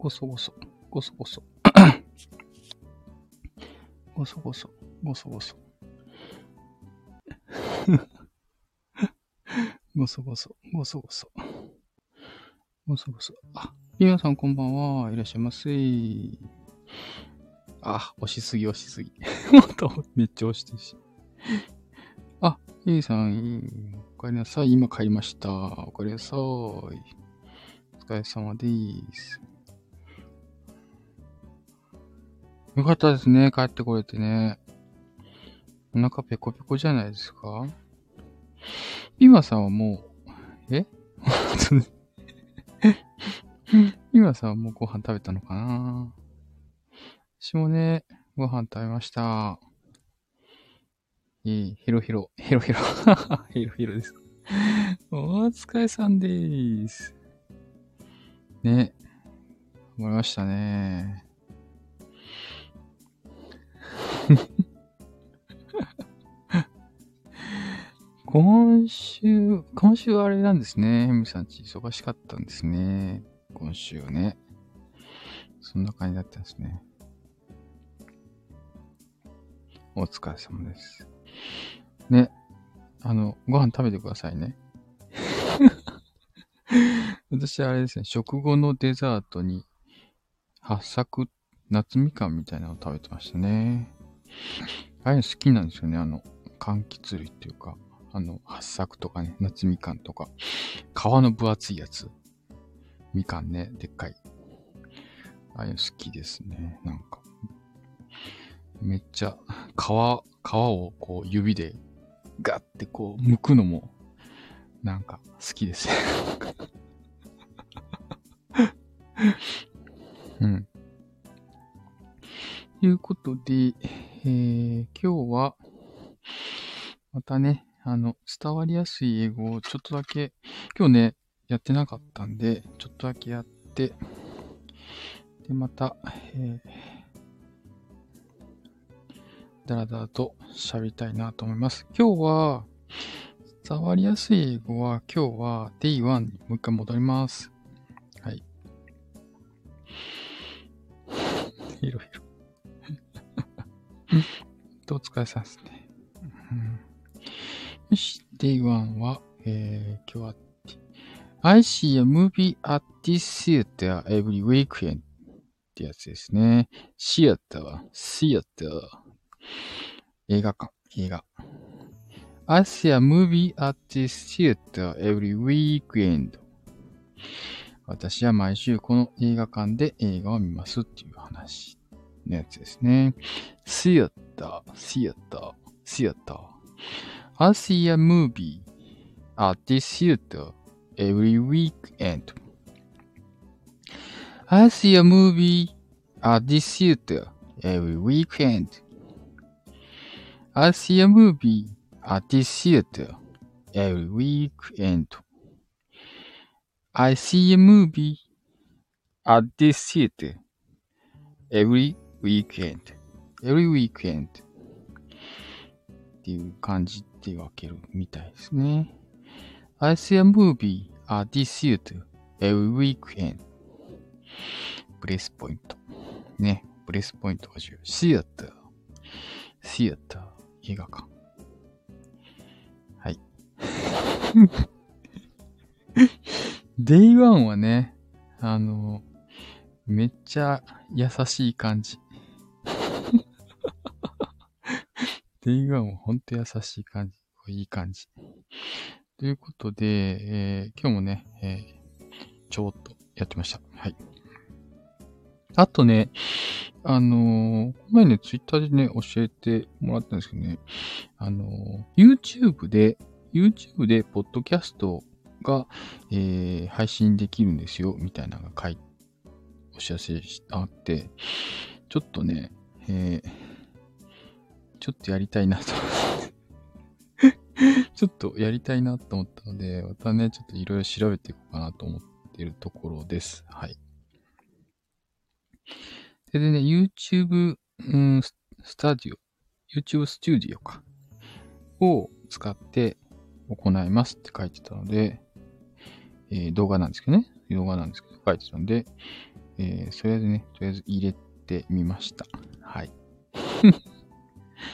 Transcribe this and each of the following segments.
ごそごそ、ごそごそ。ごそごそ、ごそごそ。ごそごそ、ごそごそ。ごそごそ。あ、皆さんこんばんは。いらっしゃいませ。あ、押しすぎ押しすぎ。まためっちゃ押してるし。あ、ゆいさん、お帰りなさい。今帰りました。お帰りなさい。お疲れ様です。よかったですね。帰ってこれてね。お腹ペコペコじゃないですか？ピマさんはもう、え？ピマさんはもうご飯食べたのかな？私もね、ご飯食べました。いい、ひろひろ、ひろひろ、ひろひろです。お疲れさんでーす。ね、終わりましたね。今週、今週あれなんですね。ヘミさんち忙しかったんですね。今週ね。そんな感じだったんですね。お疲れ様です。ね。あの、ご飯食べてくださいね。私あれですね、食後のデザートに、八作、夏みかんみたいなのを食べてましたね。ああいうの好きなんですよね。あの、柑橘類っていうか、あの、八作とかね、夏みかんとか、皮の分厚いやつ。みかんね、でっかい。ああいうの好きですね。なんか。めっちゃ、皮、皮をこう指でガッてこう剥くのも、なんか好きです うん。ということで、えー、今日は、またね、あの、伝わりやすい英語をちょっとだけ、今日ね、やってなかったんで、ちょっとだけやって、で、また、えー、だらだらと喋りたいなと思います。今日は、伝わりやすい英語は、今日は Day1 にもう一回戻ります。はい。いろいろお疲れ様ですね。うんよし、Day1 は、えー、今日は、I see a movie at this theater every weekend ってやつですね。シアター、シアター。映画館、映画。I see a movie at this theater every weekend. 私は毎週この映画館で映画を見ますっていう話のやつですね。シアター、シアター、シアター。I see a movie at this theater every weekend. I see a movie at this theater every weekend. I see a movie at this theater every weekend. I see a movie at this theater every weekend. Every weekend. っていう感じって分けるみたいですね。I see a movie at this theater every weekend. ブレスポイント。ね。ブレスポイントが重要。シアター。シアター。映画館。はい。Day1 はね、あの、めっちゃ優しい感じ。Day1 はほんと優しい感じ。いい感じ。ということで、えー、今日もね、えー、ちょっとやってました。はい。あとね、あのー、前ね、ツイッターでね、教えてもらったんですけどね、あのー、YouTube で、YouTube で、ポッドキャストが、えー、配信できるんですよ、みたいなのが書いて、お知らせあって、ちょっとね、えー、ちょっとやりたいなと ちょっとやりたいなと思ったので、またね、ちょっといろいろ調べていこうかなと思っているところです。はい。ででね、YouTube、うん、スタジオ、YouTube スタジオか、を使って行いますって書いてたので、えー、動画なんですけどね、動画なんですけど、書いてたので、ええー、それでね、とりあえず入れてみました。はい。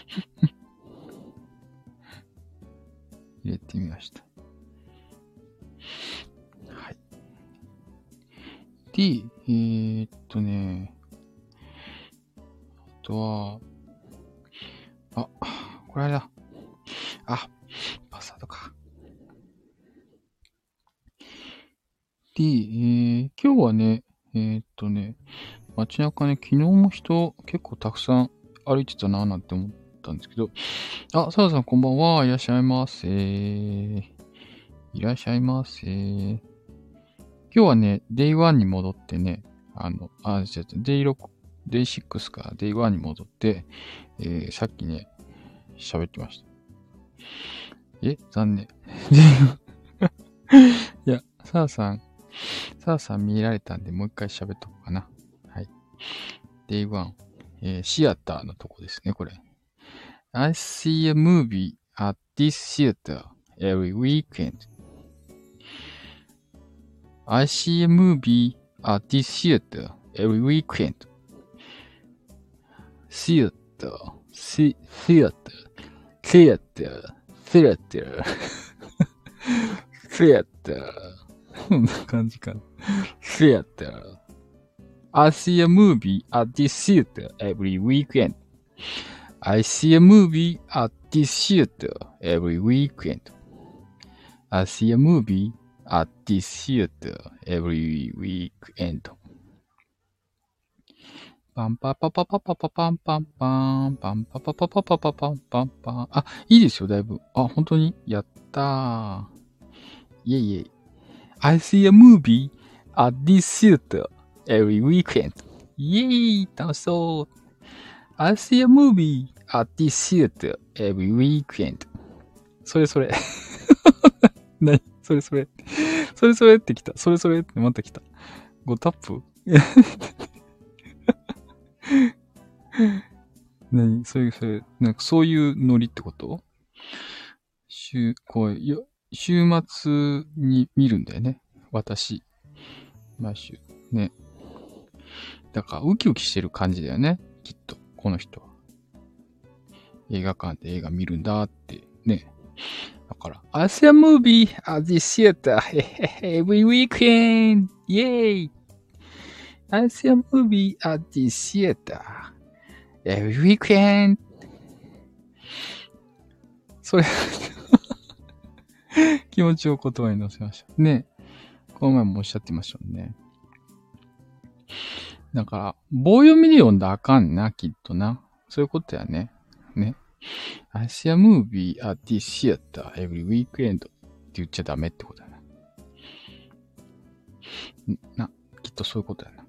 入れてみました。はい。で、えー、っとね、あとは、あ、これあれだ。あ、パスワードか。で、えー、今日はね、えー、っとね、街中ね、昨日も人結構たくさん歩いてたななんて思ってたんですけど、あ、サラさんこんばんは。いらっしゃいませ。いらっしゃいませ。今日はね、Day1 に戻ってね、あの、あ、違う違う、Day6、Day6 から Day1 に戻って、えー、さっきね、喋ってました。え？残念。いや、サーさん、サーさん見られたんで、もう一回喋っとこうかな。はい。Day1、えー、シアターのとこですね、これ。I see a movie at this theater every weekend. I see a movie at this theater every weekend. Theater, theater, theater, theater, theater. こんな感じかな。theater. I see a movie at this theater every weekend. I see a movie at this theater every weekend. I see a movie at this theater every weekend. パンパパパパパパパンパンパン、パンパパパパパパパンパンパン。あ、いいですよ、だいぶ。あ、本当にやったー。いえいえ。I see a movie at this theater every weekend. イェーイ楽しそう !I see a movie at this theater every weekend. それそれ。何？それそれ。それそれって来た。それそれってまた来た。5タップ？何？そういう、それ、なんかそういうノリってこと？週、こう、よ、週末に見るんだよね。私。毎週。ね。だから、ウキウキしてる感じだよね。きっと、この人は映画館で映画見るんだってね。だから、アシアムービーアジシアターエブリウィークエンイェイアシアムービーアジシアタエブリウィークエンそれ、気持ちを言葉にせました。ね。この前もおっしゃってましたね。だから、棒読みで読んだらあかんな、きっとな。そういうことやね。ね。I see a movie at this theater every weekend って言っちゃダメってことやな。な、きっとそういうことやな。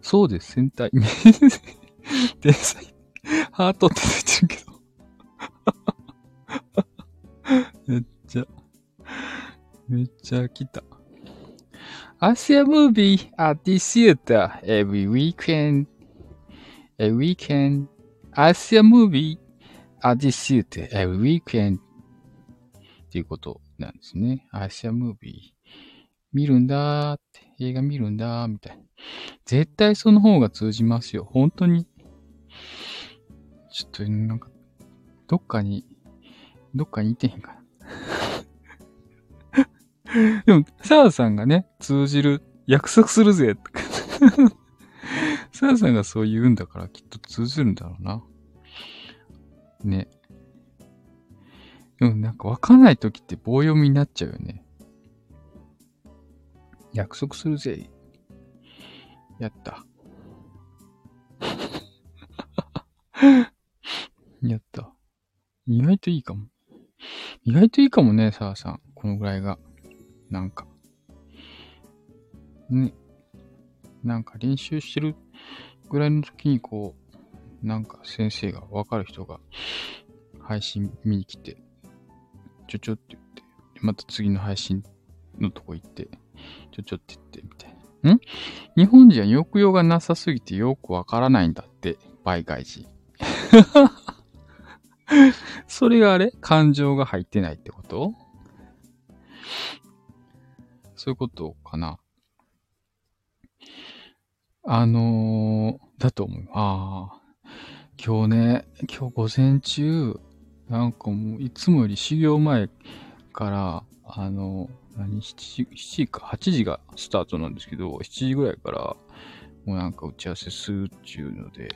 そうです、戦隊。天才。ハートって出てるけど。めっちゃ、めっちゃ来た。I see a movie at the theater every weekend. Every weekend. I see a movie at the theater every weekend. っていうことなんですね。I see a movie. 見るんだーって。映画見るんだーみたいな。絶対その方が通じますよ。本当に。ちょっと、なんか、どっかに、どっかにいてへんかな。でも、サーさんがね、通じる、約束するぜ。サーさんがそう言うんだからきっと通じるんだろうな。ね。でもなんかわかんない時って棒読みになっちゃうよね。約束するぜ。やった。やった。意外といいかも。意外といいかもね、サーさん。このぐらいが。なんか。ね。なんか練習してるぐらいの時にこう、なんか先生がわかる人が配信見に来て、ちょちょって言って、また次の配信のとこ行って、ちょちょって言って、みたいな。ん？日本人は抑揚がなさすぎてよくわからないんだって、倍外人。それがあれ？感情が入ってないってこと？そういうことかな。あのー、だと思う。ああ。今日ね、今日午前中、なんかもういつもより修行前から、あの、何、7時、7時か、8時がスタートなんですけど、7時ぐらいから、もうなんか打ち合わせするっていうので、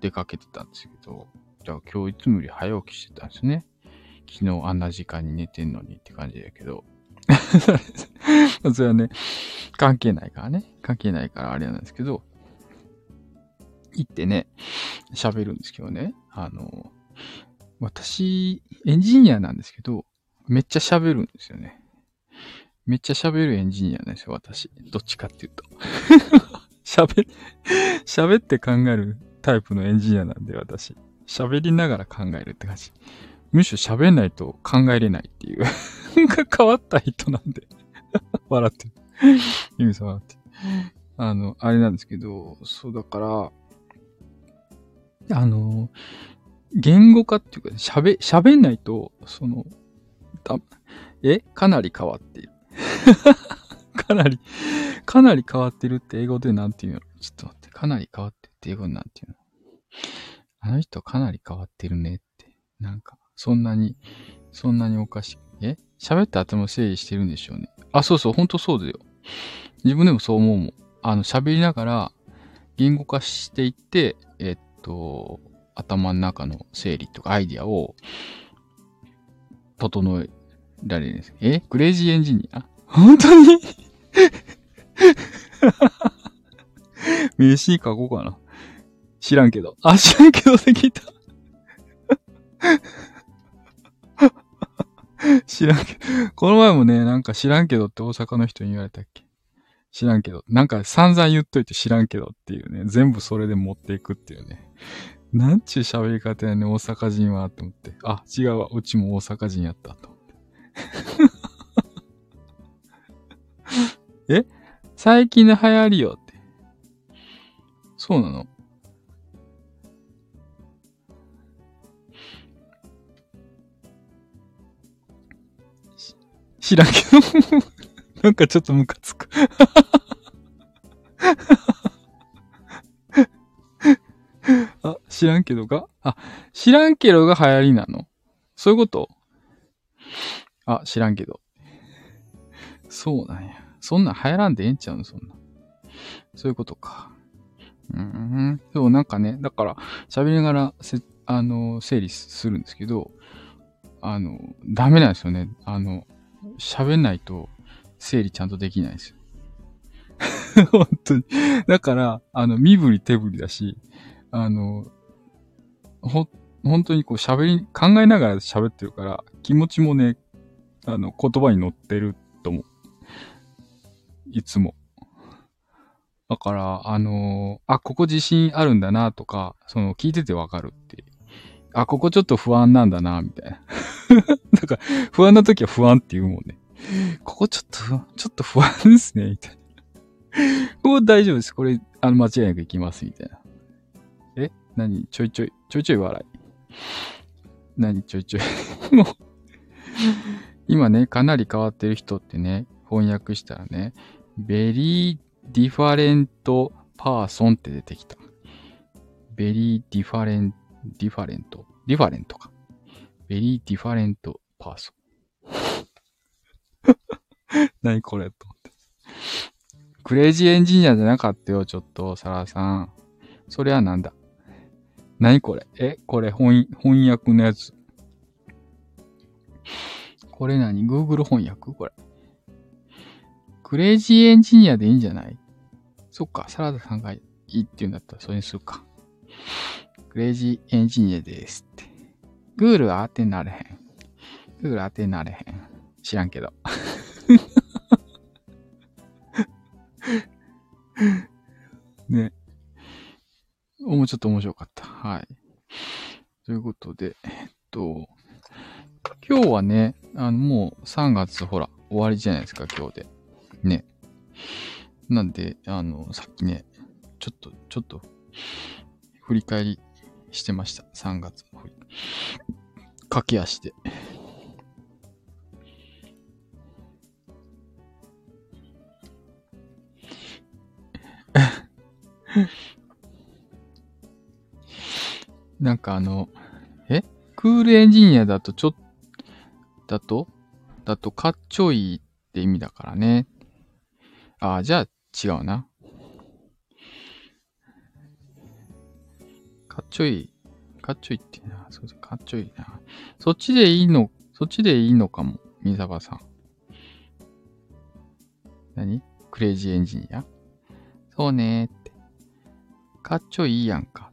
出かけてたんですけど、じゃあ今日いつもより早起きしてたんですね。昨日あんな時間に寝てんのにって感じだけど。それはね、関係ないからね。関係ないからあれなんですけど、行ってね、喋るんですけどね。あの、私、エンジニアなんですけど、めっちゃ喋るんですよね。めっちゃ喋るエンジニアなんですよ、私。どっちかっていうと。喋、喋って考えるタイプのエンジニアなんで、私。喋りながら考えるって感じ。むしろ喋んないと考えれないっていう 変わった人なんで 笑ってる。ユミさん笑ってる。あの、あれなんですけど、そうだから、あの、言語化っていうか、喋、喋んないと、その、だ、え？かなり変わっている。かなり、かなり変わってるって英語でなんて言うの？ちょっと待って、かなり変わってるって英語でなんて言うの？あの人かなり変わってるねって。なんか、そんなに、そんなにおかしい。え？喋って頭整理してるんでしょうね。あ、そうそう、ほんとそうだよ。自分でもそう思うもん。あの、喋りながら、言語化していって、えっと、頭の中の整理とかアイディアを、整えられるんです。え？クレイジーエンジニア？本当に？名刺書こうかな？知らんけど。あ、知らんけどできた。知らんけど。この前もね、なんか知らんけどって大阪の人に言われたっけ知らんけど。なんか散々言っといて知らんけどっていうね。全部それで持っていくっていうね。なんちゅう喋り方やね、大阪人は、と思って。あ、違うわ。うちも大阪人やった、と思って。え？最近の流行りよって。そうなの？知らんけど なんかちょっとムカつく あ、知らんけどが？あ、知らんけどが流行りなの？そういうこと？あ、知らんけど。そうなんや。そんなん流行らんでええんちゃうの？そんな。そういうことか。うん。そう、なんかね、だから、喋りながらせ、あの、整理するんですけど、あの、ダメなんですよね。あの、喋んないと整理ちゃんとできないですよ。本当に。だから、あの、身振り手振りだし、あの、ほ、本当にこう喋り、考えながら喋ってるから、気持ちもね、あの、言葉に乗ってると思う。いつも。だから、あのー、あ、ここ自信あるんだなとか、その、聞いててわかるって。あ、ここちょっと不安なんだな、みたいな。だか、不安な時は不安って言うもんね。ここちょっと、ちょっと不安ですね、みたいな。ここ大丈夫です。これ、あの、間違いなくいきます、みたいな。え？何？ちょいちょい、ちょいちょい笑い。何？ちょいちょい。もう今ね、かなり変わってる人ってね、翻訳したらね、 very different person って出てきた。very differen、different、different か。 very different person。何これと思って。クレイジーエンジニアじゃなかったよ、ちょっと、サラさん。それはなんだ？何これ？え、これ翻翻訳のやつ。これ何 ?Google 翻訳？これ。クレイジーエンジニアでいいんじゃない？そっか、サラダさんがいいって言うんだったらそれにするか。クレイジーエンジニアですって。 Google 当てなれへん。 Google 当てなれへん。知らんけど。ね。もうちょっと面白かった。はい。ということで、えっと、今日はね、あの、もう3月ほら、終わりじゃないですか、今日で。ね。なんで、あの、さっきね、ちょっと、ちょっと、振り返りしてました。3月の。駆け足で。なんかあの、え？クールエンジニアだとちょっ、だと？だとかっちょいいって意味だからね。ああ、じゃあ違うな。かっちょいい。かっちょいいってな。そうかっちょいいな。そっちでいいの、そっちでいいのかも。みさばさん。何？クレイジーエンジニア？そうねーって。かっちょいいやんか。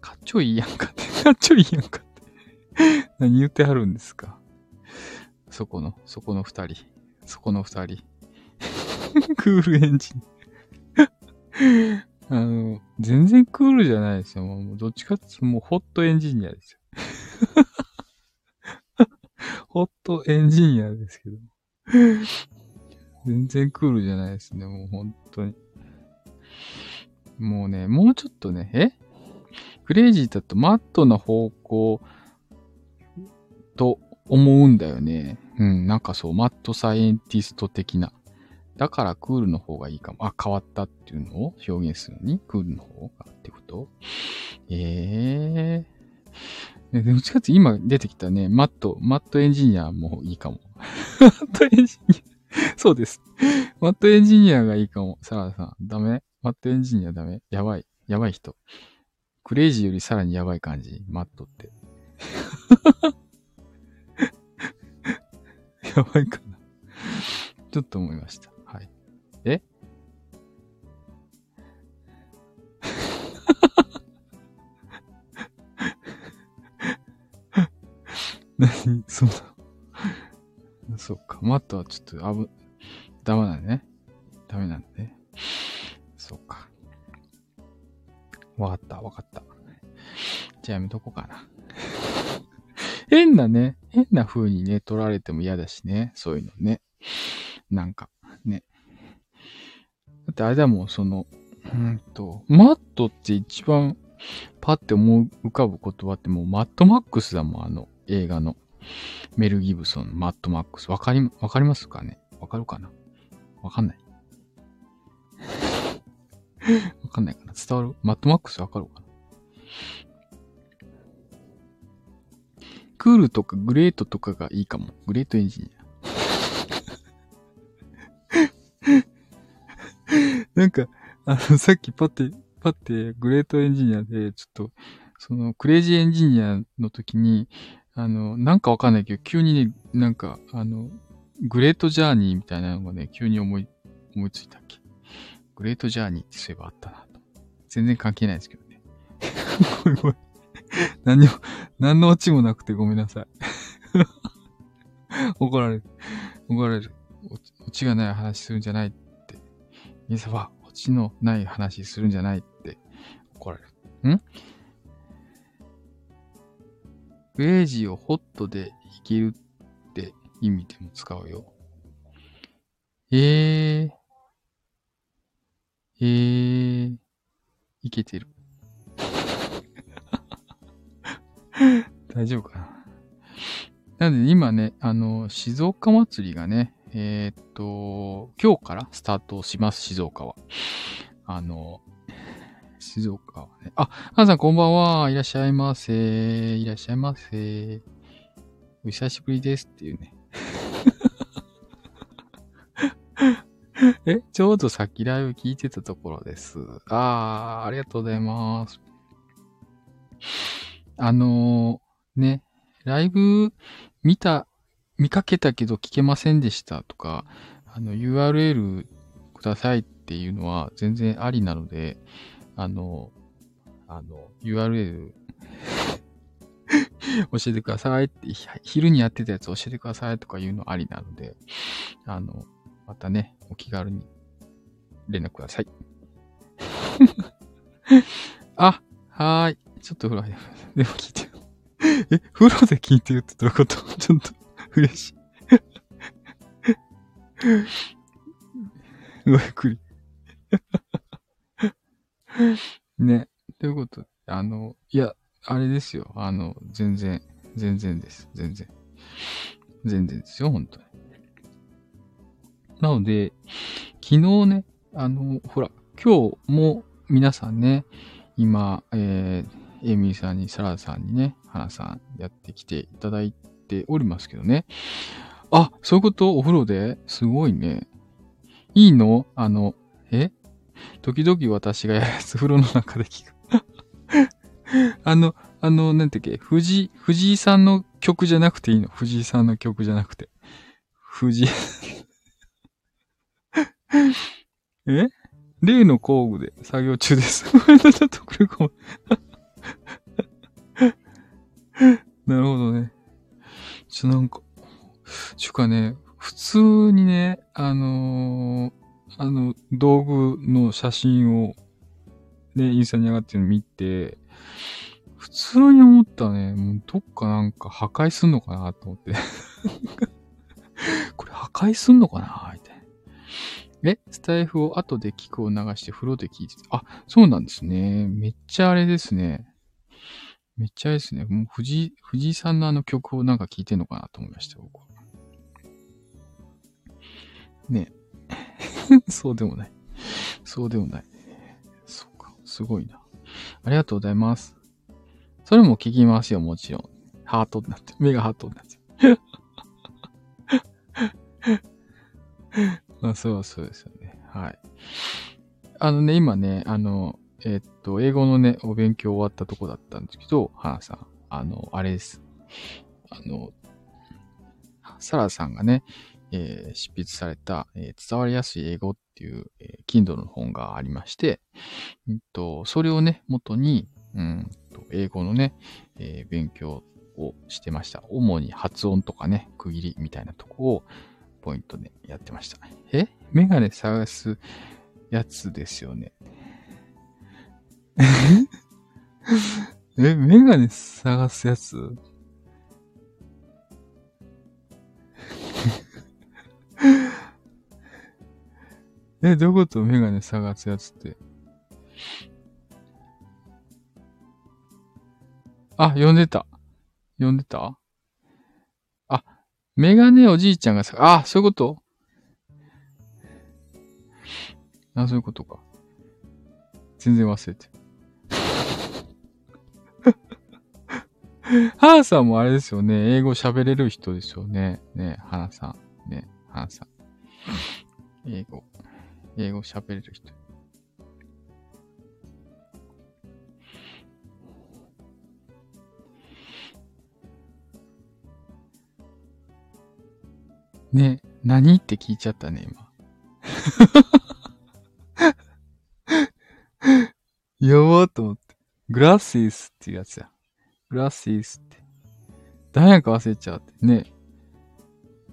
かっちょいいやんかって。かっちょいいやんかって。何言ってはるんですか？そこの、そこの二人。そこの二人。クールエンジン。あの、全然クールじゃないですよ。もうどっちかっていうともうホットエンジニアですよ。ホットエンジニアですけど。全然クールじゃないですね。もう本当に。もうね、もうちょっとね、え？クレイジーだとマットな方向と思うんだよね。うん、なんかそう、マットサイエンティスト的な。だからクールの方がいいかも。あ、変わったっていうのを表現するのに、クールの方がってこと？ええー。どっちかって今出てきたね、マット、マットエンジニアもいいかも。マットエンジニア。そうです。マットエンジニアがいいかも。サラダさん、ダメ？マットエンジニアダメ？やばい。やばい人。クレイジーよりさらにやばい感じ。マットって。やばいかな。ちょっと思いました。何？そうだ。そうか。マットはちょっとあぶ、ダメなんね。ダメなんだね。そうか。わかった、わかった。じゃあやめとこうかな。変なね、変な風にね、取られても嫌だしね。そういうのね。なんか、ね。だってあれだもん、その、うんと、マットって一番パッて思う浮かぶ言葉ってもうマットマックスだもん、あの映画の。メル・ギブソンマッドマックス。わかり、わかりますかね？わかるかな？わかんない。わかんないかな？伝わる？マッドマックスわかるかな？クールとかグレートとかがいいかも。グレートエンジニア。なんか、あの、さっきパって、パってグレートエンジニアで、ちょっと、その、クレイジーエンジニアの時に、あの、なんかわかんないけど、急にね、なんか、あの、グレートジャーニーみたいなのがね、急に思い、思いついたっけ？グレートジャーニーってそういえばあったなと。全然関係ないですけどね。ごめんごめん。何も、何のオチもなくてごめんなさい。怒られる。怒られる。オチがない話するんじゃないって。ミサは、オチのない話するんじゃないって怒られる。ん？クレイジーをホットで生きるって意味でも使うよ。ええー。ええー。いけてる。大丈夫かな。なんで今ね、あの、静岡祭りがね、えー、っと、今日からスタートします、静岡は。あの、静岡はね。あ、ハンさんこんばんは。いらっしゃいませ。いらっしゃいませ。お久しぶりですっていうね。え、ちょうどさっきライブ聞いてたところです。あー、ありがとうございます。あのー、ね、ライブ見た、見かけたけど聞けませんでしたとか、あの URL くださいっていうのは全然ありなので、あの、あの、URL 教えてくださいって、昼にやってたやつ教えてくださいとかいうのありなので、あの、またね、お気軽に連絡ください。あ、はーい。ちょっと風呂入でも聞いてる。え、風呂で聞いてるってどういうこと？ちょっと嬉しい。ごゆっくり。ね。ということで、あの、いや、あれですよ。あの、全然、全然です。全然。全然ですよ、本当に。なので、昨日ね、あの、ほら、今日も皆さんね、今、えー、エミーさんに、サラさんにね、花さんやってきていただいておりますけどね。あ、そういうこと？お風呂で？すごいね。いいの？あの、え？時々私がやるやつ、風呂の中で聞く。あの、あの、なんていうっけ、藤井、藤井さんの曲じゃなくていいの？藤井さんの曲じゃなくて。藤井。え？例の工具で作業中です。なるほどね。ちょ、なんか、ちゅうかね、普通にね、あのー、あの、道具の写真を、ね、インスタに上がってるの見て、普通に思ったね、もうどっかなんか破壊すんのかなと思って。これ破壊すんのかな？みたいな。え、スタイフを後で聞くを流して風呂で聞いてた。あ、そうなんですね。めっちゃあれですね。めっちゃあれですね。もう藤井、藤井さんのあの曲をなんか聞いてんのかなと思いました、僕は。ね そうでもない。そうでもない。そうか。すごいな。ありがとうございます。それも聞きますよ、もちろん。ハートになって。目がハートになって。まあ、そうそうですよね。はい。あのね、今ね、あの、え、っと、英語のね、お勉強終わったとこだったんですけど、花さん、あの、あれです。あの、サラさんがね、えー、執筆された、えー、伝わりやすい英語っていう、えー、Kindle の本がありまして、うんと、それをね、元に、うんと、英語のね、えー、勉強をしてました。主に発音とかね、区切りみたいなとこをポイントでやってました。え？メガネ探すやつですよね。え？メガネ探すやつ？え、どこと？メガネ探すやつって。あ、読んでた。読んでた？あ、メガネおじいちゃんがさ、あ、そういうこと？あ、そういうことか。全然忘れて。ハーさんもあれですよね。英語喋れる人ですよね。ね、ハーさん。ね、ハーさん。英語。英語喋れる人。ね、何って聞いちゃったね、今。やばーと思って。グラスイスっていうやつや。グラスイスって。誰か忘れちゃうってね。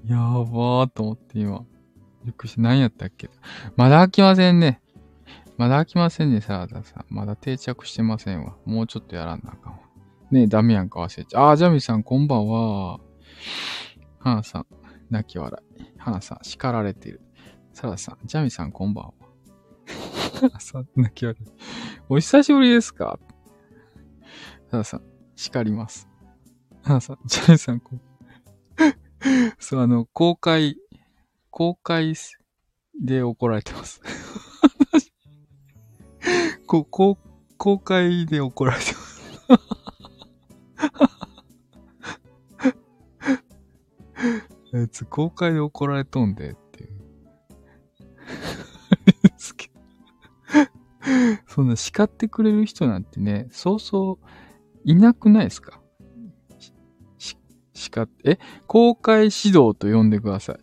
やばーと思って今。びっくりした。何やったっけ？まだ飽きませんね。まだ飽きませんね、サラダさん。まだ定着してませんわ。もうちょっとやらんなあかんわ。ねえ、ダメやんか忘れちゃう。あー、ジャミさん、こんばんは。ハナさん、泣き笑い。ハナさん、叱られてる。サラダさん、ジャミさん、こんばんは。ハナさん、泣き笑い。お久しぶりですか？サラダさん、叱ります。ハナさん、ジャミさん、こんそう、あの、公開公開で怒られてます。こ、こ、公開で怒られてます。あいつ公開で怒られとんでっていう。そんな叱ってくれる人なんてね、そうそういなくないですか？し、叱って、え、公開指導と呼んでください。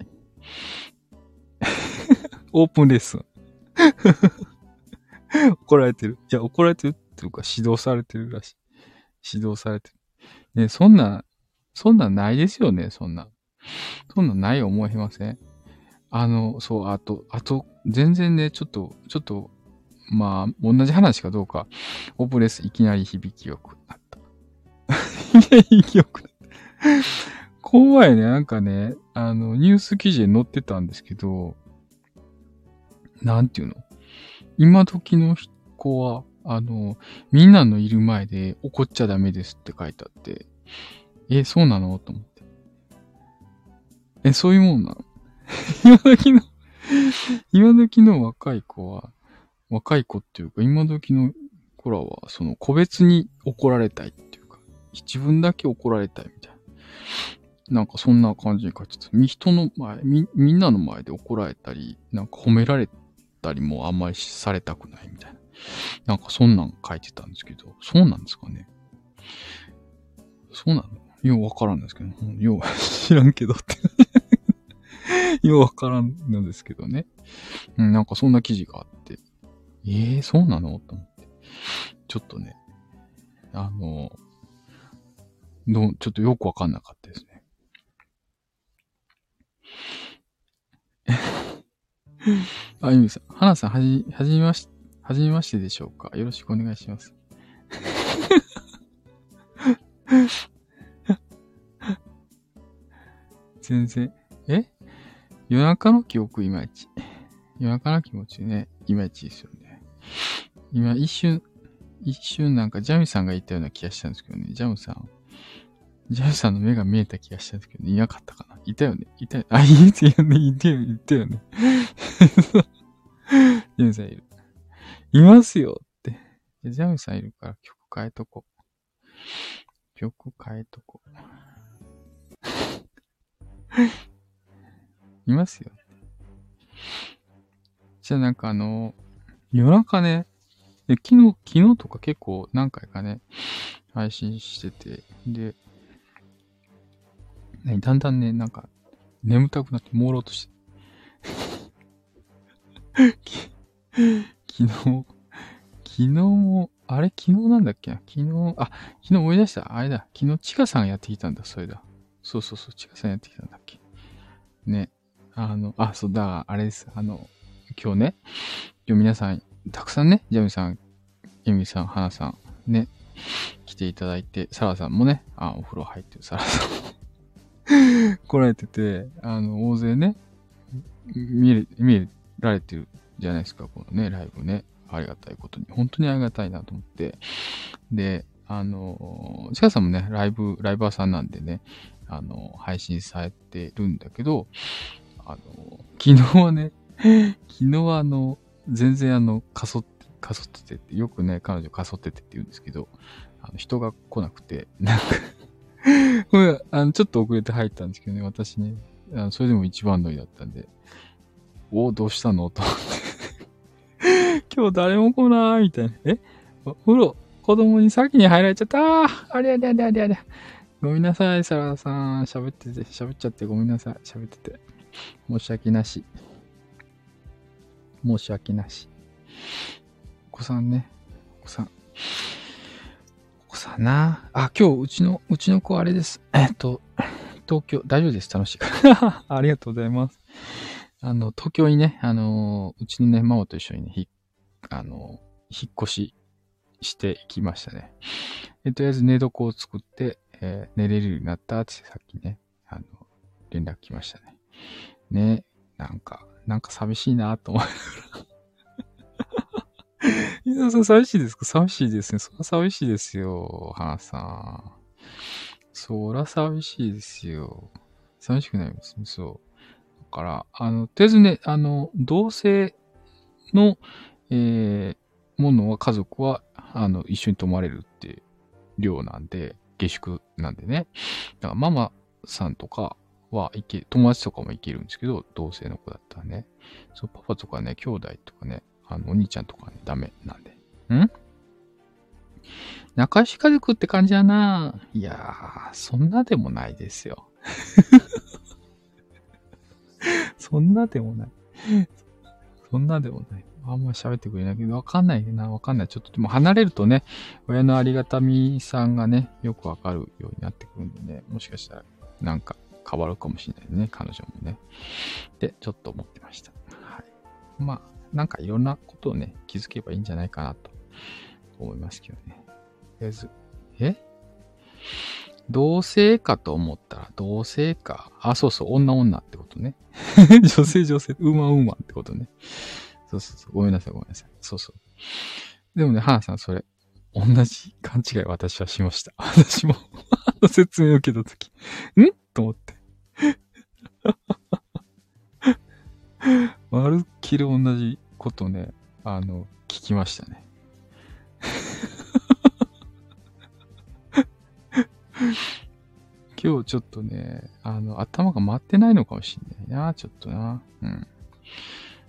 オープンレッスン。怒られてる。いや、怒られてるっていうか、指導されてるらしい。指導されてる。ね、そんな、そんなんないですよね、そんな。そんなない思いません？あの、そう、あと、あと、全然ね、ちょっと、ちょっと、まあ、同じ話かどうか、オープンレッスンいきなり響きよくなった。いきなり響きよくなった。怖いね、なんかね、あの、ニュース記事に載ってたんですけど、なんていうの？今時の子は、あの、みんなのいる前で怒っちゃダメですって書いてあって、え、そうなの？と思って。え、そういうもんなの？今時の今時の若い子は、若い子っていうか、今時の子らは、その個別に怒られたいっていうか、自分だけ怒られたいみたいな。なんかそんな感じに書いてた。人の前、み、みんなの前で怒られたり、なんか褒められたりもあんまりされたくないみたいな。なんかそんなん書いてたんですけど、そうなんですかね？そうなの？ようわからんですけど、よう知らんけどって ようわからんのですけどね。うん、なんかそんな記事があって、ええー、そうなの？と思って。ちょっとね、あの、どちょっとよくわかんなかったですね。あ、ゆみさん。はなさん、はじ、はじめまし、はじめましてでしょうか？よろしくお願いします。全然。え？夜中の記憶いまいち。夜中の気持ちね、いまいちですよね。今一瞬、一瞬なんかジャミさんが言ったような気がしたんですけどね。ジャムさん。ジャムさんの目が見えた気がしたんですけど、いなかったかな？いたよね？いたよ。あ、いたよね？いたよね、いたよね？ジャムさんいる。いますよって。ジャムさんいるから曲変えとこう。曲変えとこう。いますよ。じゃあなんかあの、夜中ね、昨日、昨日とか結構何回かね、配信してて、で、何だんだんね、なんか、眠たくなって朦朧として。昨日、昨日も、あれ昨日なんだっけ？昨日、あ、昨日思い出した。あれだ。昨日、ちかさんやってきたんだ、それだ。そうそうそう、ちかさんやってきたんだっけ。ね。あの、あ、そうだ、あれです。あの、今日ね、今日皆さん、たくさんね、ジャミさん、エミさん、ハナさん、ね、来ていただいて、サラさんもね、あ、お風呂入ってるサラさん 来られてて、あの、大勢ね、見れ、見られてるじゃないですか、このね、ライブね。ありがたいことに。本当にありがたいなと思って。で、あの、チカさんもね、ライブ、ライバーさんなんでね、あの、配信されてるんだけど、あの、昨日はね、昨日はあの、全然あの、かそって、かそっててよくね、彼女かそっててって言うんですけど、あの、人が来なくて、なんか これ、あの、ちょっと遅れて入ったんですけどね、私ね、あのそれでも一番乗りだったんで、おおどうしたの？と思って今日誰も来ないみたいな。え？お風呂、子供に先に入られちゃった？ありゃりゃりゃりゃりゃ。ごめんなさい、サラさん。喋ってて、喋っちゃってごめんなさい。喋ってて。申し訳なし。申し訳なし。お子さんね。お子さん。さんな。あ、今日、うちの、うちの子あれです。えっと、東京、大丈夫です。楽しいから。ありがとうございます。あの、東京にね、あの、うちのね、ママと一緒にね、ひ、あの、引っ越ししてきましたね。えとりあえず寝床を作って、えー、寝れるようになったってさっきね、あの、連絡来ましたね。ね、なんか、なんか寂しいなと思いながら。伊沢さん寂しいですか？寂しいですね。そら寂しいですよ、花さん。そら寂しいですよ。寂しくなりますね、そう。だから、あの、とりあえずね、あの、同性の、えー、ものは家族は、あの、一緒に泊まれるって量なんで、下宿なんでね。だからママさんとかはいけ、友達とかも行けるんですけど、同性の子だったらね。そう、パパとかね、兄弟とかね、あの、お兄ちゃんとかね、ダメなんで。ん？仲良し家族って感じやないやー、そんなでもないですよ。そんなでもない。そんなでもない。あんま喋ってくれないけど、わかんないな、わかんない。ちょっとでも離れるとね、親のありがたみさんがね、よくわかるようになってくるんでね、もしかしたらなんか変わるかもしれないね、彼女もね。で、ちょっと思ってました。はい。まあ、なんかいろんなことをね、気づけばいいんじゃないかなと思いますけどね。とりあえず、え？同性かと思ったら同性か。あ、そうそう、女女ってことね。女性女性、ウーマンウーマンってことね。そうそうそう。ごめんなさい、ごめんなさい。そうそう。でもね、花さん、それ、同じ勘違い私はしました。私もあの 説明を受けたとき、ん？と思って。まるっきり同じことね、あの、聞きましたね。今日ちょっとね、あの、頭が回ってないのかもしんないな、ちょっとな。うん。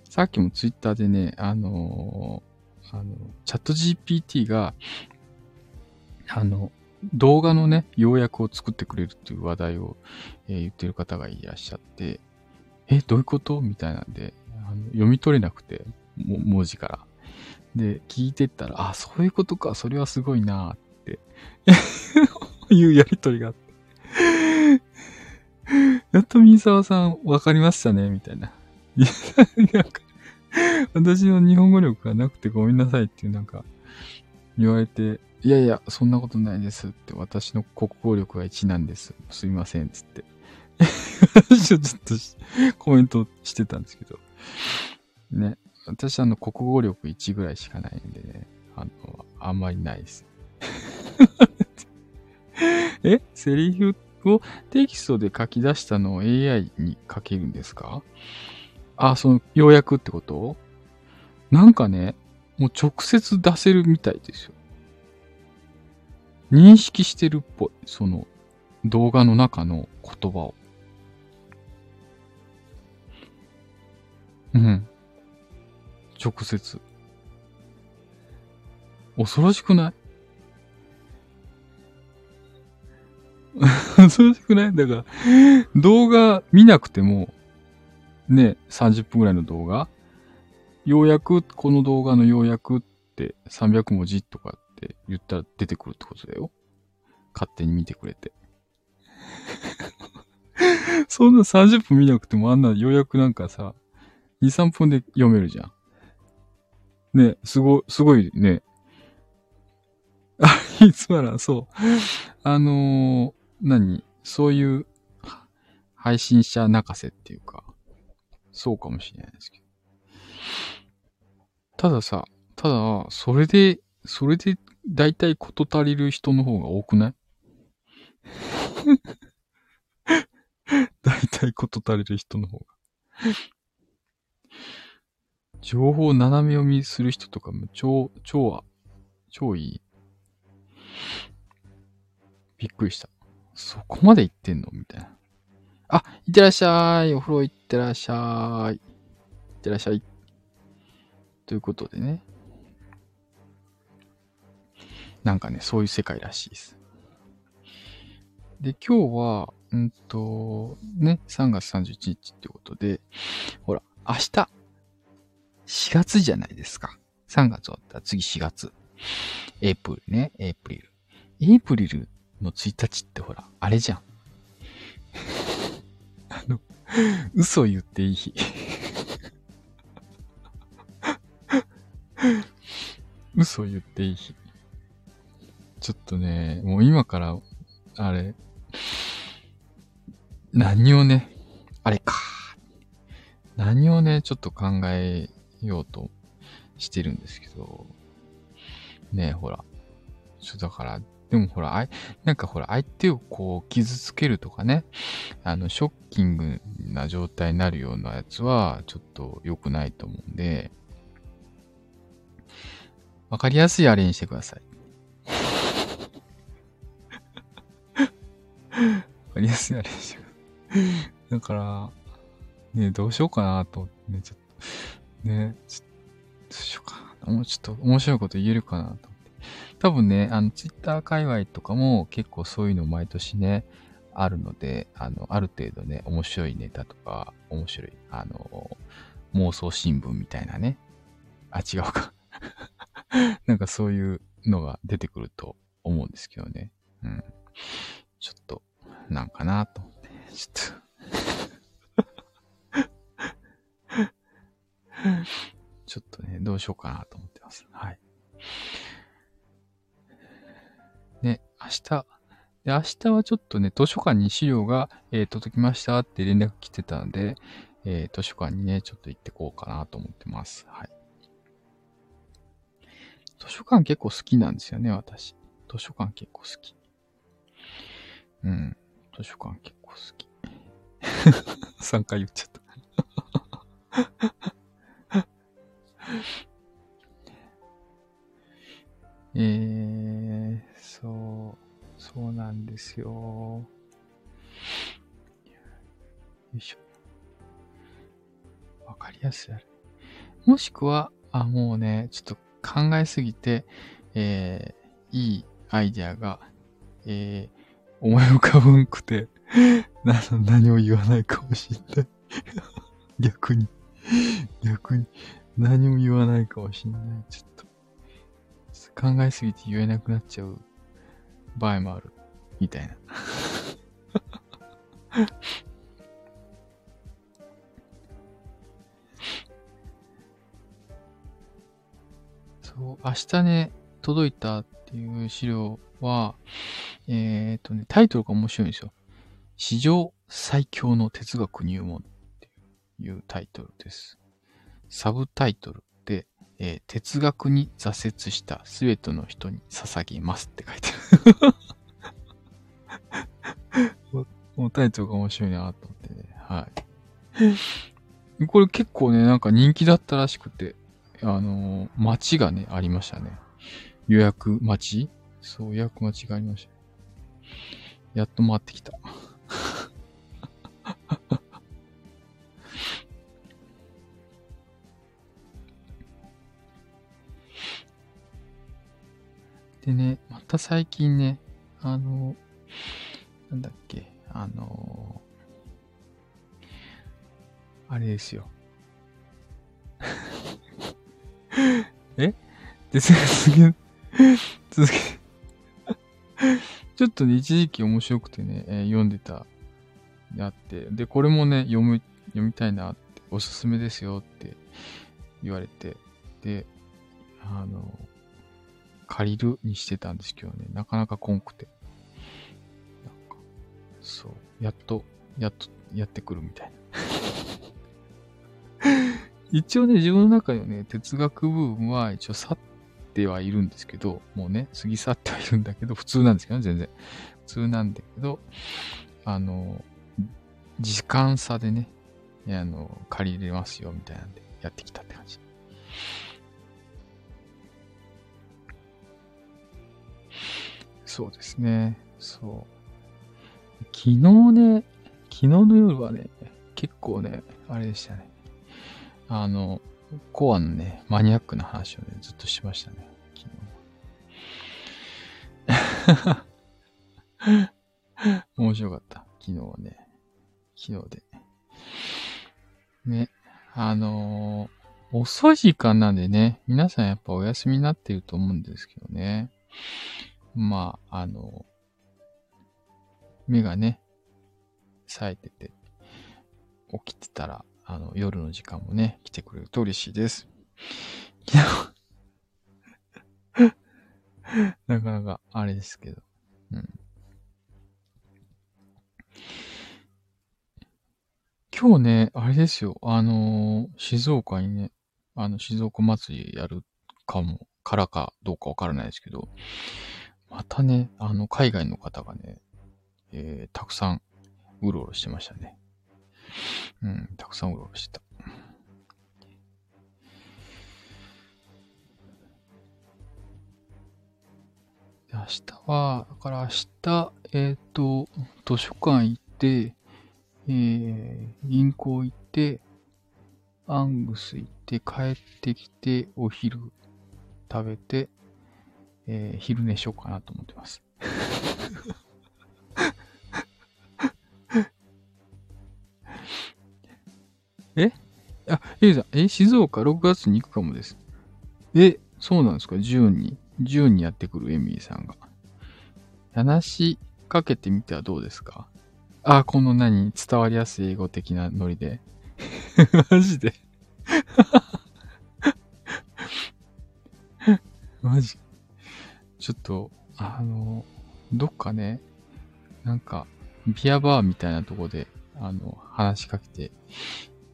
さっきもツイッターでね、あのー、あの、チャット GPT が、あの、動画のね、要約を作ってくれるっていう話題を、えー、言ってる方がいらっしゃって、え、どういうこと？みたいなんで、読み取れなくて、文字から。で、聞いてったら、あ、そういうことか、それはすごいなって いうやりとりがあって。やっと三沢さん分かりましたね、みたいな。なんか、私の日本語力がなくてごめんなさいっていうなんか、言われて、いやいや、そんなことないですって、私の国語力が1なんです。すいません、つって。ちょっとコメントしてたんですけど。ね。私あの国語力1ぐらいしかないんでね。あの、あんまりないです。え？セリフをテキストで書き出したのを AI に書けるんですか？あ、その、要約ってこと？なんかね、もう直接出せるみたいですよ。認識してるっぽい。その動画の中の言葉を。うん。直接。恐ろしくない？恐ろしくない？だから、動画見なくても、ね、30分ぐらいの動画、ようやく、この動画の要約って300文字とかって言ったら出てくるってことだよ。勝手に見てくれて。そんな30分見なくてもあんな要約なんかさ、2、3分で読めるじゃん。ね、すご、すごいね。あ、いつまら、そう。あのー、何？そういう配信者泣かせっていうか、そうかもしれないですけど。たださ、ただ、それで、それで大体こと足りる人の方が多くない？大体こと足りる人の方が情報斜め読みする人とかも超、超、超いい。びっくりした。そこまで行ってんの？みたいな。あ、いってらっしゃい。お風呂行ってらっしゃい。いってらっしゃい。ということでね。なんかね、そういう世界らしいです。で、今日は、うんと、ね、3月31日ってことで、ほら、明日、4月じゃないですか。3月終わったら次4月。エイプリルね、エイプリル。エイプリルの1日ってほら、あれじゃん。あの、嘘言っていい？日。嘘言っていい？日。ちょっとね、もう今から、あれ、何をね、あれか。何をね、ちょっと考えようとしてるんですけど、ねえ、ほら。ちょ、だから、でもほら、あい、なんかほら、相手をこう、傷つけるとかね、あの、ショッキングな状態になるようなやつは、ちょっと良くないと思うんで、わかりやすいあれにしてください。わかりやすいあれにしてください。だから、ね、どうしようかなと思ってね、ちょっと、ね、ちょっと、どうしようかな。もうちょっと面白いこと言えるかなと思って多分ね、あの、ツイッター界隈とかも結構そういうの毎年ね、あるので、あの、ある程度ね、面白いネタとか、面白い、あの、妄想新聞みたいなね。あ、違うか なんかそういうのが出てくると思うんですけどね。うん。ちょっと、なんかなと思って、ちょっとちょっとね、どうしようかなと思ってます。はい。ね、明日、で、明日はちょっとね、図書館に資料が、えー、届きましたって連絡来てたので、えー、図書館にね、ちょっと行ってこうかなと思ってます。はい。図書館結構好きなんですよね、私。図書館結構好き。うん。図書館結構好き。3回言っちゃった えー、そう、そうなんですよ。よいしょ。わかりやすいあれ。もしくは、あ、もうね、ちょっと考えすぎて、えー、いいアイデアが、えー、思い浮かぶんくて、な、何も言わないかもしんない。逆に。逆に。何も言わないかもしんない。ちょっと。考えすぎて言えなくなっちゃう場合もある。みたいな。そう、明日ね、届いたっていう資料は、えっ、ー、とね、タイトルが面白いんですよ。史上最強の哲学入門っていうタイトルです。サブタイトルで、えー、哲学に挫折したすべての人に捧げますって書いてる このタイトルが面白いなと思ってね。はい。これ結構ね、なんか人気だったらしくて、あのー、街がね、ありましたね。予約待ち？そう、予約待ちがありました。やっと回ってきた。でね、また最近ね、あの、なんだっけ、あの、あれですよ。え？です、続け、続け、ちょっとね、一時期面白くてね、えー、読んでた、であって、で、これもね、読む、読みたいなって、おすすめですよって言われて、で、あの、借りるにしてたんですけどね、なかなかこんくて。なんか、そう、やっと、やっと、やってくるみたいな。一応ね、自分の中にね、哲学部分は一応去ってはいるんですけど、もうね、過ぎ去ってはいるんだけど、普通なんですけどね、全然。普通なんだけど、あの、時間差でね、あの、借りれますよ、みたいなんで、やってきたって感じ。そうですね。そう。昨日ね、昨日の夜はね、結構ね、あれでしたね。あの、コアのね、マニアックな話をね、ずっとしましたね。昨日。面白かった。昨日はね。昨日で。ね。あのー、遅い時間なんでね、皆さんやっぱお休みになってると思うんですけどね。まあ、あの、目がね、冴えてて、起きてたら、あの、夜の時間もね、来てくれると嬉しいです。なかなか、あれですけど。うん。今日ね、あれですよ。あのー、静岡にね、あの、静岡祭りやるかも、からかどうかわからないですけど、またね、あの、海外の方がね、えー、たくさん、うろうろしてましたね。うん、たくさんうろうろしてた。明日は、だから明日、えっ、ー、と、図書館行って、えー、銀行行って、アングス行って、帰ってきて、お昼食べて、えー、昼寝しようかなと思ってます。え？あ、エイさん、え、静岡6月に行くかもです。え、そうなんですか？ジューンに。ジューンにやってくるエミーさんが。話しかけてみてはどうですか？あ、この何？伝わりやすい英語的なノリで。マジで マジちょっと、あの、どっかね、なんか、ビアバーみたいなとこで、あの、話しかけて、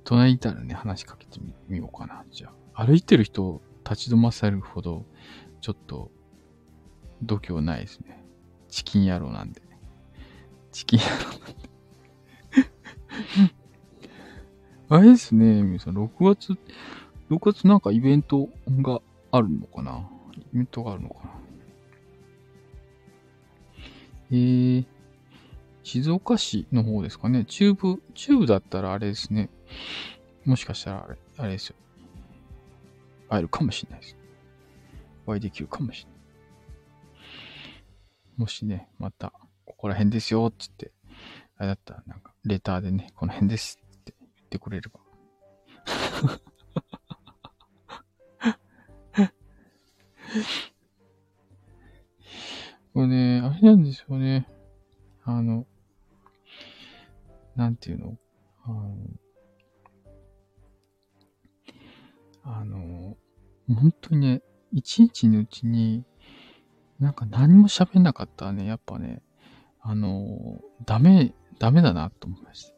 隣いたらね、話しかけてみようかな。じゃあ、歩いてる人を立ち止まされるほど、ちょっと、度胸ないですね。チキン野郎なんで。チキン野郎なんで。あれですね、皆さん、6月、6月なんかイベントがあるのかな？イベントがあるのかな？えー、静岡市の方ですかね。中部、中部だったらあれですね。もしかしたらあれ、あれですよ。会えるかもしれないです。お会いできるかもしれない。もしね、また、ここら辺ですよ、っつって、あれだったら、なんか、レターでね、この辺ですって言ってくれれば。これね、あれなんですよね。あの、なんていうの？あの、あの、本当にね、一日のうちに、なんか何も喋んなかったらね、やっぱね、あの、ダメ、ダメだなと思いました。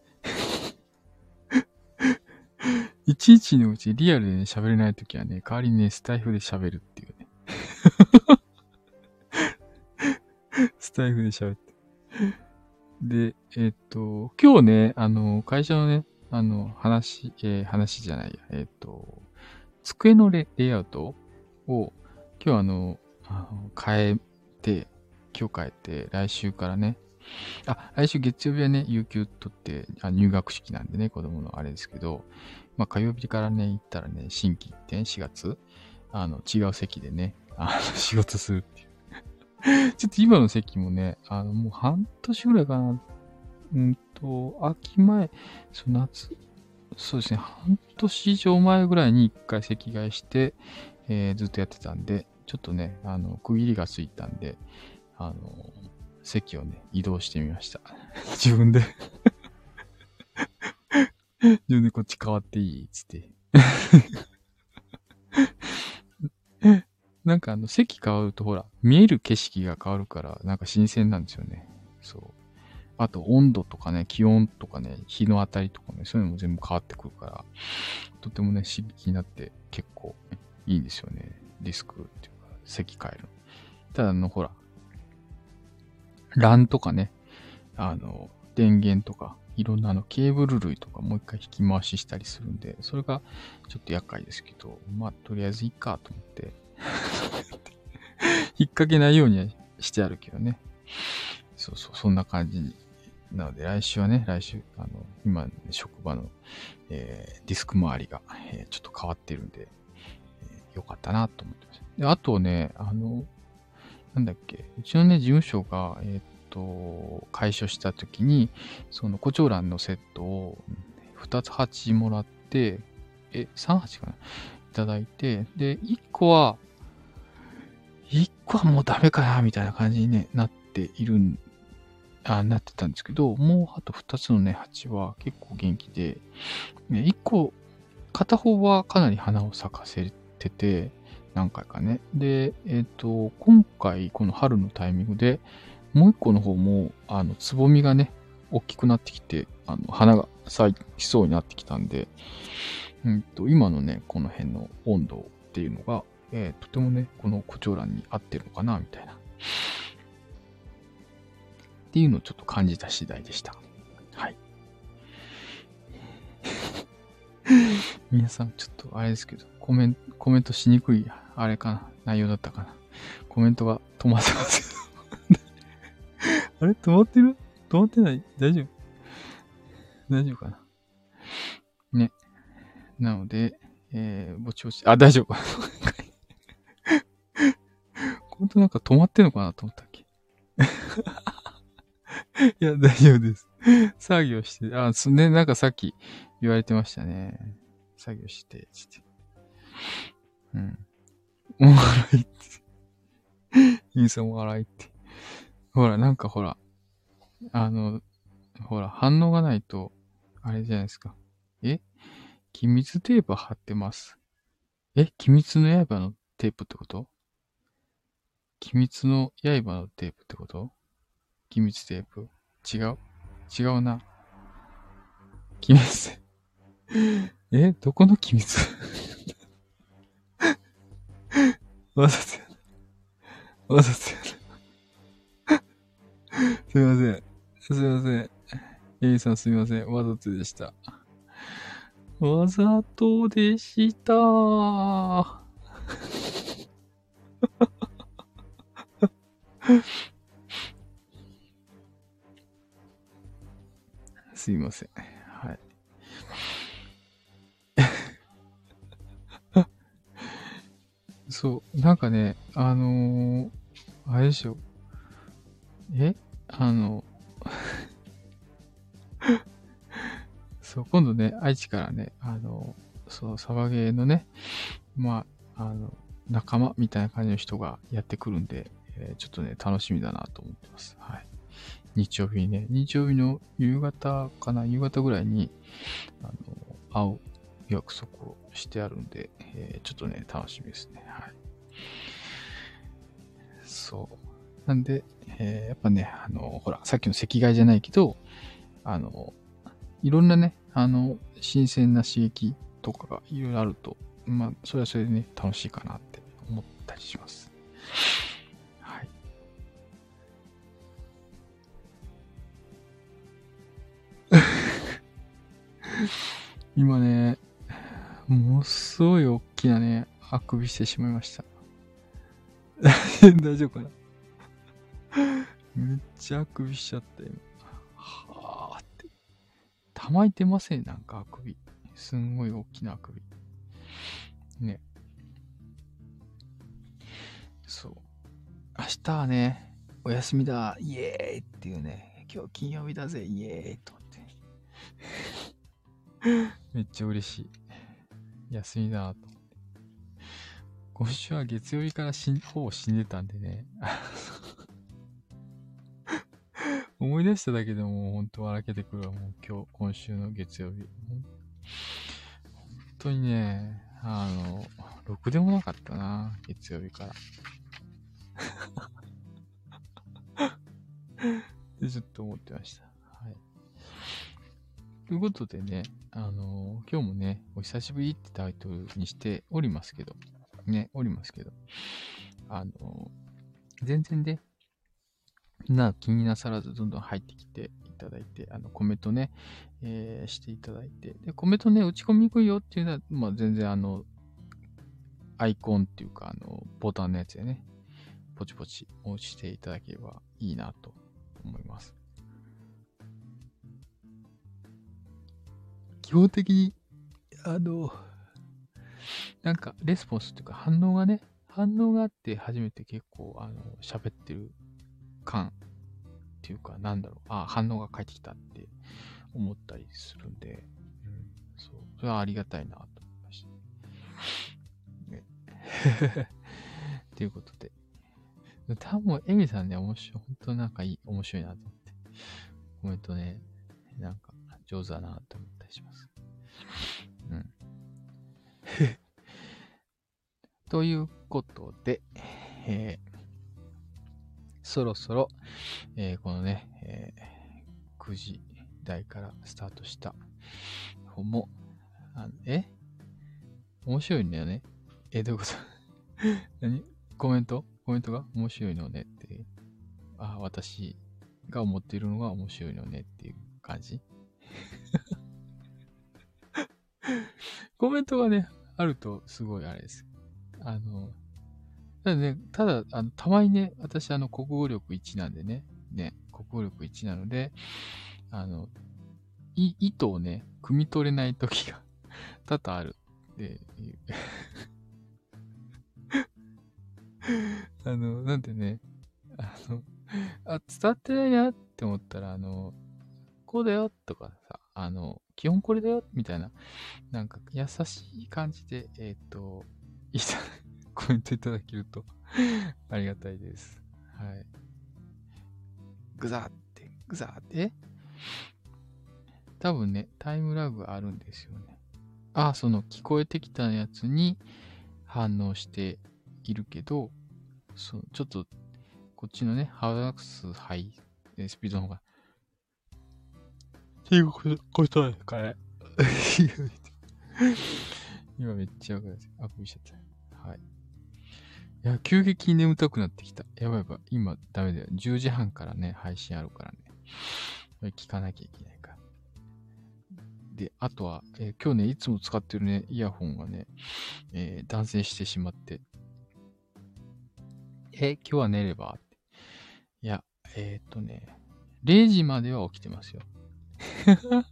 一日のうちリアルでね、喋れないときはね、代わりにね、スタイフで喋るっていうね。スタイフで喋って。で、えっ、と、今日ね、あの、会社のね、あの、話、えー、話じゃないや、えっ、と、机のレイアウトを、今日あの、あの変えて、今日変えて、来週からね、あ、来週月曜日はね、有給取って、あ入学式なんでね、子供のあれですけど、まあ火曜日からね、行ったらね、新規一転、4月、あの、違う席でね、あの、仕事するっていう。ちょっと今の席もね、あの、もう半年ぐらいかな、うんと、秋前、そう、夏、そうですね、半年以上前ぐらいに一回席替えして、えー、ずっとやってたんで、ちょっとね、あの、区切りがついたんで、あの、席をね、移動してみました。自分で 自分でこっち変わっていいつって。なんかあの、席変わるとほら、見える景色が変わるから、なんか新鮮なんですよね。そう。あと温度とかね、気温とかね、日の当たりとかね、そういうのも全部変わってくるから、とてもね、刺激になって結構いいんですよね。ディスクっていうか、席変える。ただあの、ほら、LAN とかね、あの、電源とか、いろんなあのケーブル類とかもう一回引き回ししたりするんで、それがちょっと厄介ですけど、まあ、とりあえずいいかと思って 引っ掛けないようにしてあるけどね。そうそう、そんな感じに。なので来週はね、来週、あの、今、職場の、えー、ディスク周りが、えー、ちょっと変わってるんで、えー、よかったなと思ってます。で、あとね、あの、なんだっけ、うちのね、事務所が、えっ、と、解消した時に、その、胡蝶蘭のセットを2つ鉢もらって、え、3鉢かな？いただいて、で、1個は、1個はもうダメかな、みたいな感じに、ね、なっているん、あ、なってたんですけど、もうあと2つのね、鉢は結構元気で、ね1個、片方はかなり花を咲かせてて、何回かね。で、えっ、ー、と、今回、この春のタイミングで、もう一個の方も、あの、つぼみがね、大きくなってきて、あの、花が咲きそうになってきたんで、うんと、今のね、この辺の温度っていうのが、えー、とてもね、この胡蝶蘭に合ってるのかな、みたいな。っていうのをちょっと感じた次第でした。はい。皆さん、ちょっとあれですけど、コメント、コメントしにくいあれかな内容だったかなコメントが止まってますけど あれ？止まってる？止まってない？大丈夫？大丈夫かな？ね。なので、えー、ぼちぼち、あ、大丈夫。本当なんか止まってんのかなと思ったっけ？いや、大丈夫です。作業して、あ、そね、なんかさっき言われてましたね。作業して、つって。うん。お笑いって。インスタお笑いって。ほら、なんかほら、あの、ほら、反応がないと、あれじゃないですか。え？機密テープ貼ってます。え？機密の刃のテープってこと？機密の刃のテープってこと？機密テープ？違う？違うな。機密。え？どこの機密 わざとやな。わざとやな。すいません。すいません。エイさんすみません。わざとでした。わざとでした。すいません。はい。そう、なんかね、あのー、あれでしょ。え？あの、そう、今度ね、愛知からね、あの、そう、サバゲーのね、まあ、あの、仲間みたいな感じの人がやってくるんで、えー、ちょっとね、楽しみだなと思ってます。はい。日曜日にね、日曜日の夕方かな、夕方ぐらいに、あの、会う約束をしてあるんで、えー、ちょっとね、楽しみですね。はい。そう。なんで、えー、やっぱね、あの、ほら、さっきの赤外じゃないけど、あの、いろんなね、あの、新鮮な刺激とかがいろいろあると、まあ、それはそれでね、楽しいかなって思ったりします。今ね、ものすごい大きなね、あくびしてしまいました。大丈夫かな？めっちゃあくびしちゃった今。はあって。たまいてませんなんかあくび。すんごい大きなあくび。ね。そう。明日はね、お休みだ、イエーイっていうね、今日金曜日だぜ、イエーイと。めっちゃ嬉しい。休みだと思って今週は月曜日から死ん、ほぼ死んでたんでね。思い出しただけでも本当笑けてくるわ、もう今日、今週の月曜日。本当にね、あの、ろくでもなかったな、月曜日から。で、ちょっと思ってました。ということでね、あの、今日もね、お久しぶりってタイトルにしておりますけど、ね、おりますけど、あの、全然ね、な気になさらずどんどん入ってきていただいて、あの、コメントね、えー、していただいて、で、コメントね、打ち込みにくいよっていうのは、まあ、全然あの、アイコンっていうか、あの、ボタンのやつでね、ポチポチ押していただければいいなと思います。基本的に、あの、なんか、レスポンスっていうか反応がね、反応があって初めて結構、あの、喋ってる感っていうか、なんだろう、あ、反応が返ってきたって思ったりするんで、うん、そう、それはありがたいなと思いました。ね。ということで。多分、エミさんね、面白い、本当なんかいい、面白いなと思って。コメントね、なんか上手だなと思ったりします。うん。ということで、えー、そろそろ、えー、このね、えー、9時台からスタートした本も、あえ？面白いんだよね。え、どういうこと？何？コメント？コメントが？面白いのねって。あ、私が思っているのが面白いのねっていう感じ？コメントがね、あるとすごいあれです。あの、ただね、ただ、あの、たまにね、私、あの、国語力1なんでね、ね、国語力1なので、あの、い、意図をね、汲み取れない時が 多々ある。で、あの、なんでね、あの、あ、伝わってないなって思ったら、あの、こうだよとかさ、あの、基本これだよみたいな、なんか優しい感じで、えっ、ー、と、いた、コメントいただけるとありがたいです。はい。ぐざって、ぐざって、多分ね、タイムラグあるんですよね。あ、その聞こえてきたやつに反応しているけど、そう、ちょっと、こっちのね、ハードアクスハイ、スピードの方が、っていうことですかね。今めっちゃあくびしちゃった。はい。いや、急激に眠たくなってきた。やばいやばい。今ダメだよ。10時半からね、配信あるからね。これ聞かなきゃいけないから。で、あとは、えー、今日ね、いつも使ってるね、イヤホンがね、えー、断線してしまって。え、今日は寝れば？いや、えー、っとね、0時までは起きてますよ。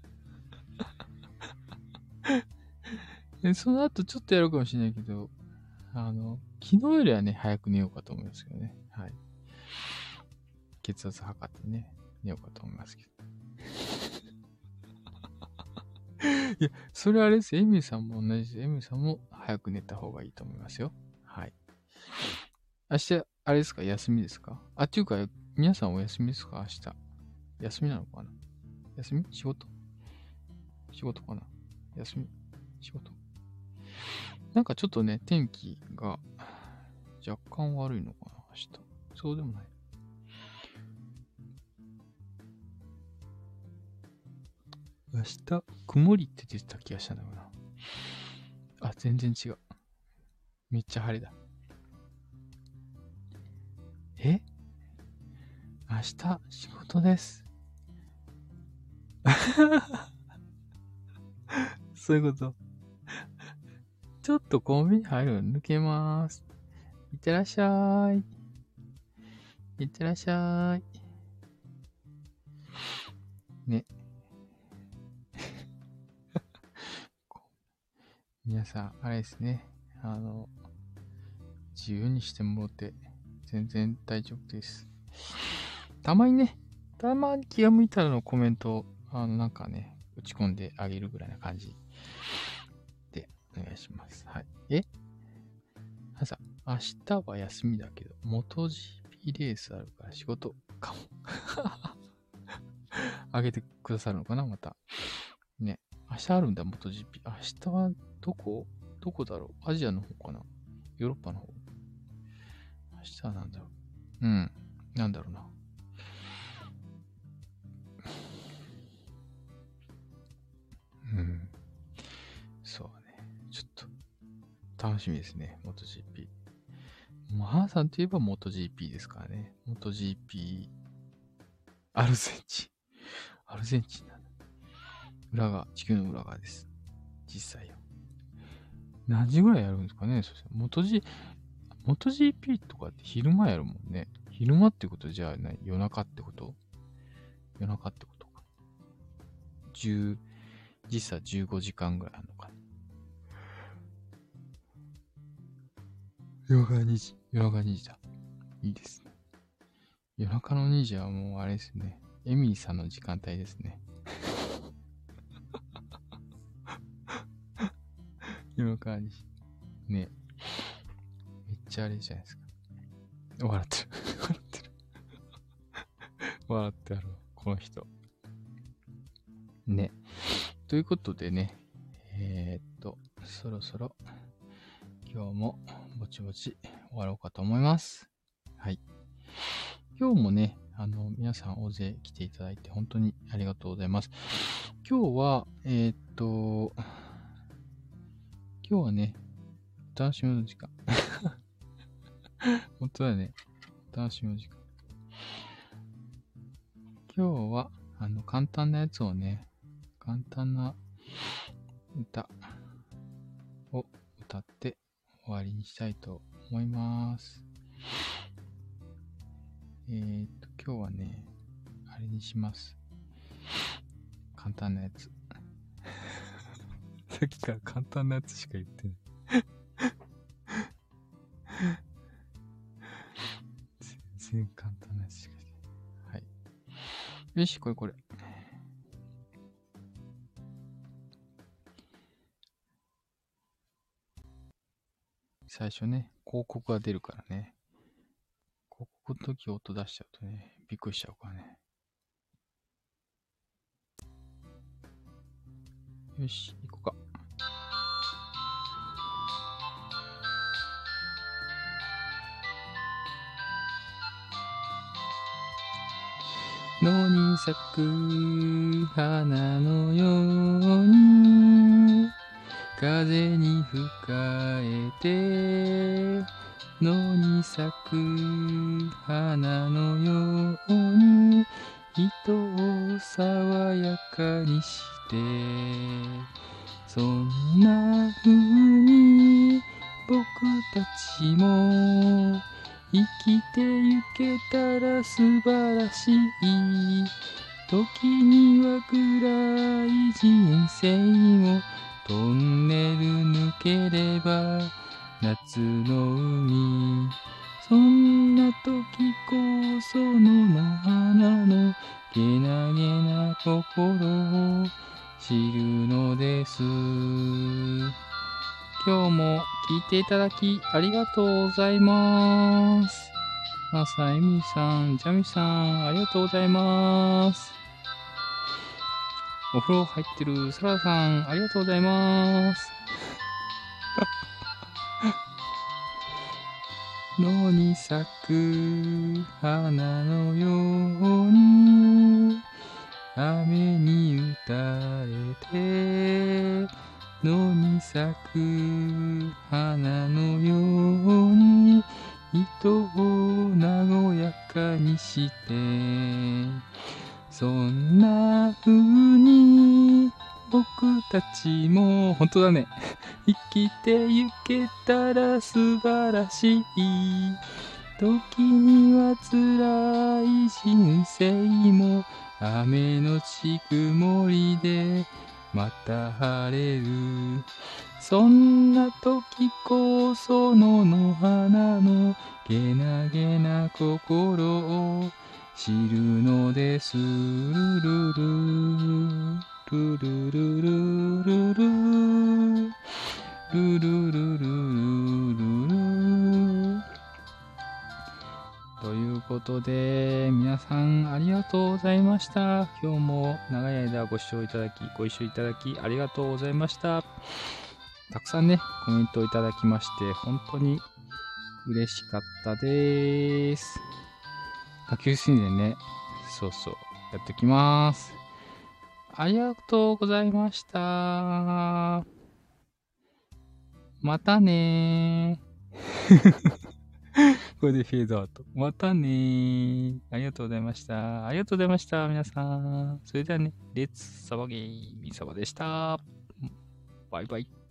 でその後ちょっとやるかもしれないけど、あの、昨日よりはね、早く寝ようかと思いますけどね。はい。血圧測ってね、寝ようかと思いますけど。いや、それあれですよ。エミさんも同じです。エミさんも早く寝た方がいいと思いますよ。はい。明日、あれですか？休みですか？あ、っていうか、皆さんお休みですか？明日。休みなのかな？休み？仕事？仕事かな？休み？仕事？なんかちょっとね、天気が若干悪いのかな明日。そうでもない。明日、曇りって出てた気がしたんだよな。あ、全然違う。めっちゃ晴れだ。え？明日、仕事です。そういうこと。ちょっとコンビニ入るの抜けまーす。いってらっしゃい。いってらっしゃい。ね。皆さん、あれですね。あの、自由にしてもらって全然大丈夫です。たまにね、たまに気が向いたらのコメント、あの、なんかね、打ち込んであげるぐらいな感じでお願いします。はい。え？朝、明日は休みだけど、元 GP レースあるから仕事かも。あげてくださるのかな？また。ね。明日あるんだ、元 GP。明日はどこ？どこだろう？アジアの方かな？ヨーロッパの方明日はなんだろう？うん。なんだろうな。楽しみですね。元 GP。マーさんといえば元 GP ですからね。元 GP、アルゼンチン。アルゼンチンなんだ。裏が、地球の裏側です。実際よ。何時ぐらいやるんですかね？そして、元 G、元 GP とかって昼間やるもんね。昼間ってことじゃない夜中ってこと？夜中ってことか。10、時差15時間ぐらいあるのかな。夜中2時。夜中2時だ。いいですね。夜中の2時はもうあれですね。エミーさんの時間帯ですね。夜中2時。ね。めっちゃあれじゃないですか。笑ってる。笑ってる。笑ってあるわ。この人。ね。ということでね。えー、っと、そろそろ今日もぼちぼち終わろうかと思います。はい。今日もね、あの、皆さん大勢来ていただいて本当にありがとうございます。今日は、えー、っと、今日はね、お楽しみの時間。本当だね。お楽しみの時間。今日は、あの、簡単なやつをね、簡単な歌を歌って終わりにしたいと思います。えー、っと、今日はね、あれにします。簡単なやつ。さっきから簡単なやつしか言ってない 全然簡単なやつしか言ってない。はい。よし、これこれ。最初ね、広告が出るからね。広告の時音出しちゃうとね、びっくりしちゃうからね。よし、行こうか。野に咲く花のように風に吹かえて野に咲く花のように人を爽やかにしてそんな風に僕たちも生きてゆけたら素晴らしい時には暗い人生もトンネル抜ければ夏の海そんな時こそ野の花のけなげな心を知るのです。今日も聞いていただきありがとうございます。まさえみさん、ジャミさん、ありがとうございます。お風呂入ってるサラさん、ありがとうございます。野に咲く花のように雨に打たれて野に咲く花のように人を和やかにしてそんな風に僕たちも本当だね。生きてゆけたら素晴らしい時には辛い人生も雨のち曇りでまた晴れる。そんな時こそ野の花のけなげな心を知るのですルルルルルルルルルルルルルルルということで、皆さんありがとうございました。今日も長い間ご視聴いただき、ご一緒いただきありがとうございました。たくさんね、コメントいただきまして、本当に嬉しかったです。下級水年ね、そうそう、やってきます。ありがとうございました。またね これでフェードアウト。またねありがとうございました。ありがとうございました、皆さん。それではね、レッツサバゲーミサバでした。バイバイ。